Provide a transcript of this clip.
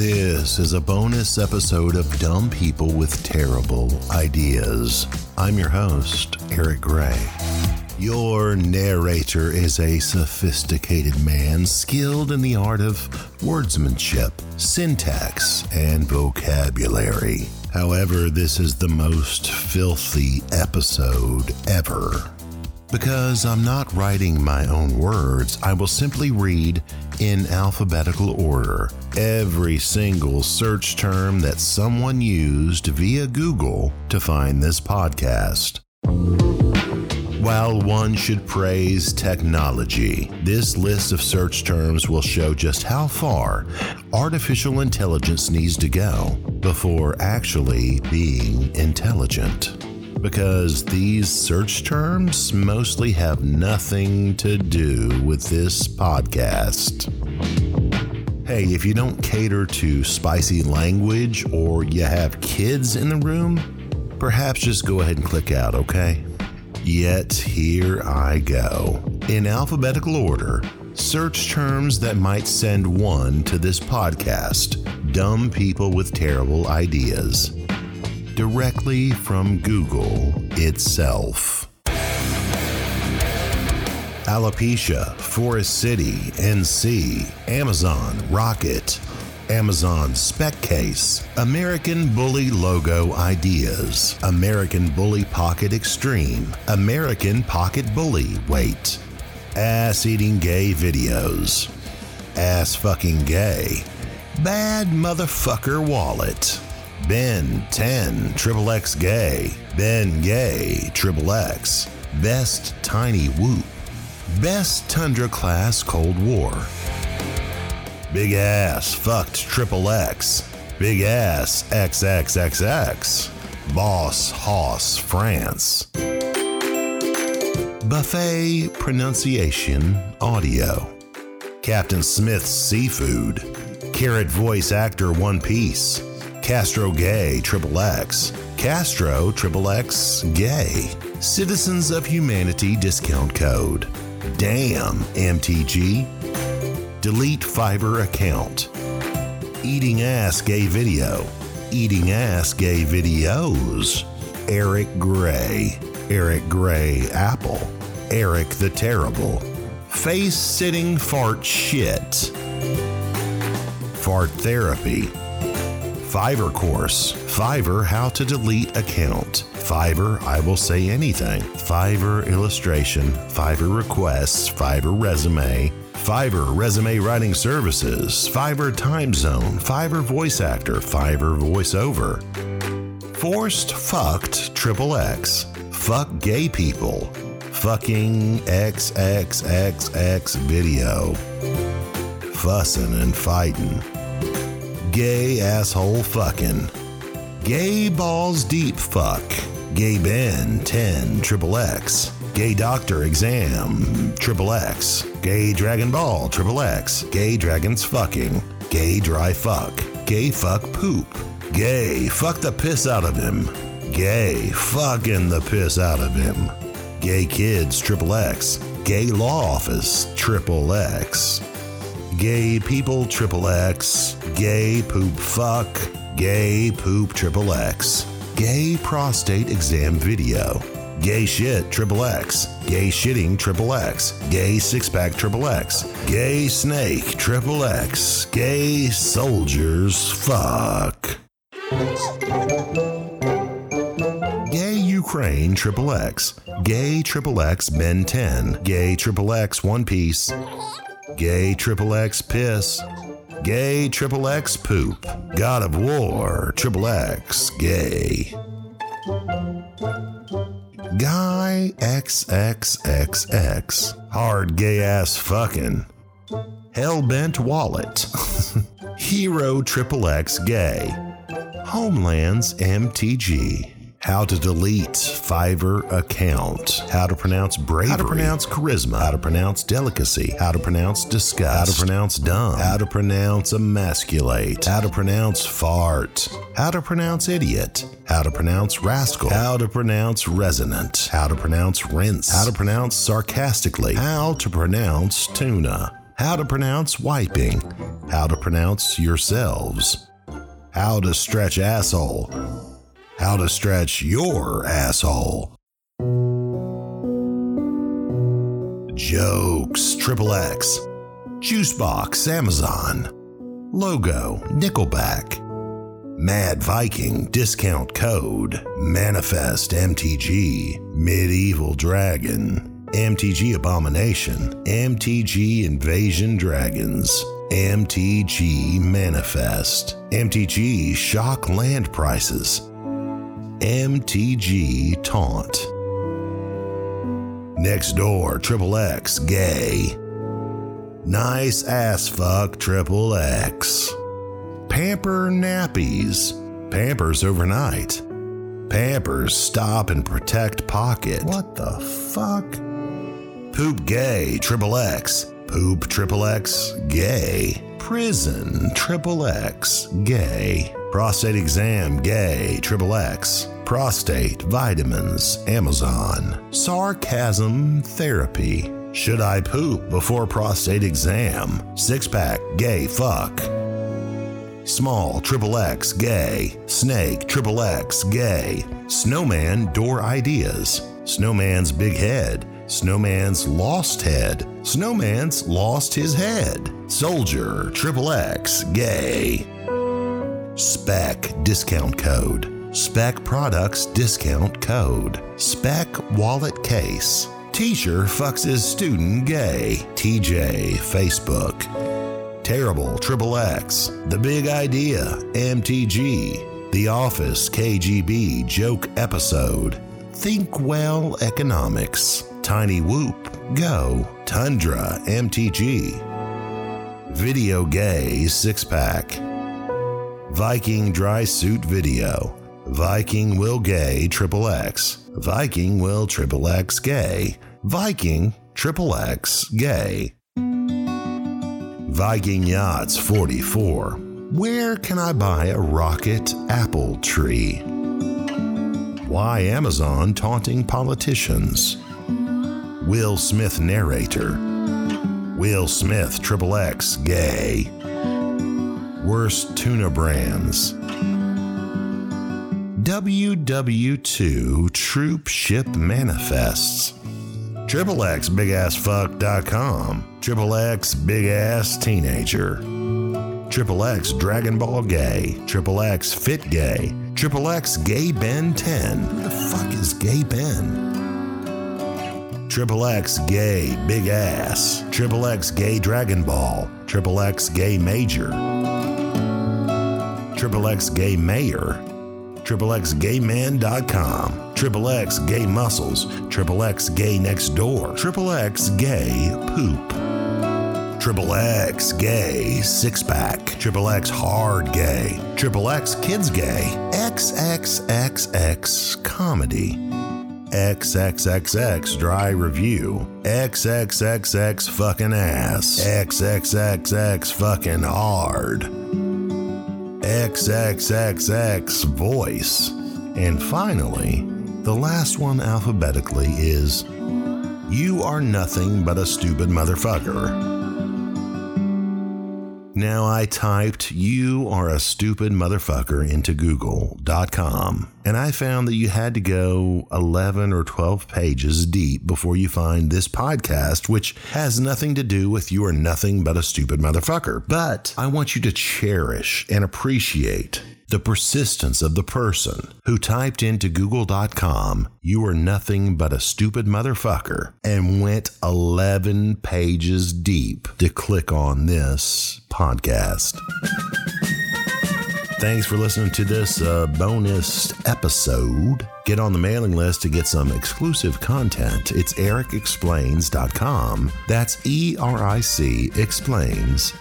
This is a bonus episode of Dumb People with Terrible Ideas. I'm your host, Eric Gray. Your narrator is a sophisticated man skilled in the art of wordsmanship, syntax, and vocabulary. However, this is the most filthy episode ever. Because I'm not writing my own words, I will simply read in alphabetical order every single search term that someone used via Google to find this podcast. While one should praise technology, this list of search terms will show just how far artificial intelligence needs to go before actually being intelligent. Because these search terms mostly have nothing to do with this podcast. Hey, if you don't cater to spicy language or you have kids in the room, perhaps just go ahead and click out, okay? Yet here I go. In alphabetical order, search terms that might send one to this podcast Dumb People with Terrible Ideas. Directly from Google itself. Alopecia, Forest City, NC, Amazon, Rocket, Amazon Speck Case, American Bully Logo Ideas, American Bully Pocket Extreme, American Pocket Bully Weight, Ass Eating Gay Videos, Ass Fucking Gay, Bad Motherfucker Wallet, Ben 10 Triple X Gay, Ben Gay Triple X, Best Tiny Whoop, Best Tundra Class Cold War. Big ass fucked triple X. Big ass XXXX. Boss Hoss France. Buffet pronunciation audio. Captain Smith's seafood. Carrot voice actor One Piece. Castro Gay Triple X. Castro Triple X Gay. Citizens of Humanity discount code. Damn MTG delete Fiverr account. Eating ass gay video. Eating ass gay videos. Eric Gray. Eric Gray Apple. Eric the Terrible. Face sitting fart shit. Fart therapy. Fiverr course. Fiverr how to delete account. Fiverr I will say anything. Fiverr illustration. Fiverr requests. Fiverr resume. Fiverr Resume Writing Services, Fiverr Time Zone, Fiverr Voice Actor, Fiverr Voiceover. Forced Fucked Triple X, Fuck Gay People, Fucking XXXX Video, Fussin' and Fightin', Gay Asshole Fucking, Gay Balls Deep Fuck, Gay Ben 10 Triple X, Gay Doctor Exam Triple X, Gay Dragon Ball Triple X, Gay Dragons Fucking, Gay Dry Fuck, Gay Fuck Poop, Gay Fuck the Piss Out of Him, Gay Fucking the Piss Out of Him, Gay Kids Triple X, Gay Law Office Triple X, Gay People Triple X, Gay Poop Fuck, Gay Poop Triple X, Gay Prostate Exam Video. Gay shit, triple X. Gay shitting, triple X. Gay six pack, triple X. Gay snake, triple X. Gay soldiers, fuck. Gay Ukraine, triple X. Gay triple X, Ben 10. Gay triple X, One Piece. Gay triple X, piss. Gay triple X, poop. God of War, triple X, gay. Guy XXXX. Hard gay ass fucking. Hellbent wallet. Hero Triple X gay. Homelands MTG. How to delete Fiverr account. How to pronounce bravery. How to pronounce charisma. How to pronounce delicacy. How to pronounce disgust. How to pronounce dumb. How to pronounce emasculate. How to pronounce fart. How to pronounce idiot. How to pronounce rascal. How to pronounce resonant. How to pronounce rinse. How to pronounce sarcastically. How to pronounce tuna how to pronounce wiping, how to pronounce yourselves, how to stretch asshole, how to stretch your asshole. Jokes, Triple X, Juicebox, Amazon, Logo, Nickelback, Mad Viking, Discount Code, Manifest MTG, Medieval Dragon, MTG Abomination, MTG Invasion Dragons, MTG Manifest, MTG Shock Land Prices, MTG Taunt. Next door, Triple X, gay. Nice ass fuck, Triple X. Pamper nappies. Pampers overnight. Pampers stop and protect pocket. What the fuck? Poop gay, Triple X. Poop Triple X, gay. Prison, Triple X, gay. Prostate exam, gay, Triple X prostate, vitamins, Amazon, sarcasm therapy. Should I poop before prostate exam? Six pack, gay fuck. Small, triple X, gay. Snake, triple X, gay. Snowman, door ideas. Snowman's big head. Snowman's lost head. Snowman's lost his head. Soldier, triple X, gay. Speck, discount code. Speck Products discount code. Speck Wallet Case. Teacher fucks his student gay. TJ Facebook. Terrible Triple X. The Big Idea MTG. The Office KGB joke episode. Think Well Economics. Tiny Whoop Go. Tundra MTG. Video Gay Six Pack. Viking Dry Suit Video. Viking will gay triple X. Viking will triple X gay. Viking triple X gay. Viking Yachts 44. Where can I buy a rocket apple tree? Why Amazon taunting politicians? Will Smith narrator. Will Smith triple X gay. Worst tuna brands. WW2 Troop Ship Manifests. Triple X BigAssFuck.com. Triple X Big Ass Teenager. Triple X Dragon Ball Gay. Triple X Fit Gay. Triple X Gay Ben 10. Who the fuck is Gay Ben? Triple X Gay Big Ass. Triple X Gay Dragon Ball. Triple X Gay Major. Triple X Gay Mayor. XXGayman.com. Triple X Gay Muscles. Triple X Gay Next Door. Triple X Gay Poop. Triple X Gay Six Pack. Triple X Hard Gay. Triple X Kids Gay. XXXX Comedy. XXXX Dry Review. XXXX Fucking Ass. XXXX Fucking Hard. XXXX voice. And finally, the last one alphabetically is You are nothing but a stupid motherfucker. Now, I typed You are a stupid motherfucker into Google.com, and I found that you had to go 11 or 12 pages deep before you find this podcast, which has nothing to do with You are nothing but a stupid motherfucker. But I want you to cherish and appreciate the persistence of the person who typed into google.com, you are nothing but a stupid motherfucker, and went 11 pages deep to click on this podcast. Thanks for listening to this uh, bonus episode. Get on the mailing list to get some exclusive content. It's ericexplains.com. That's E R I C explains.com.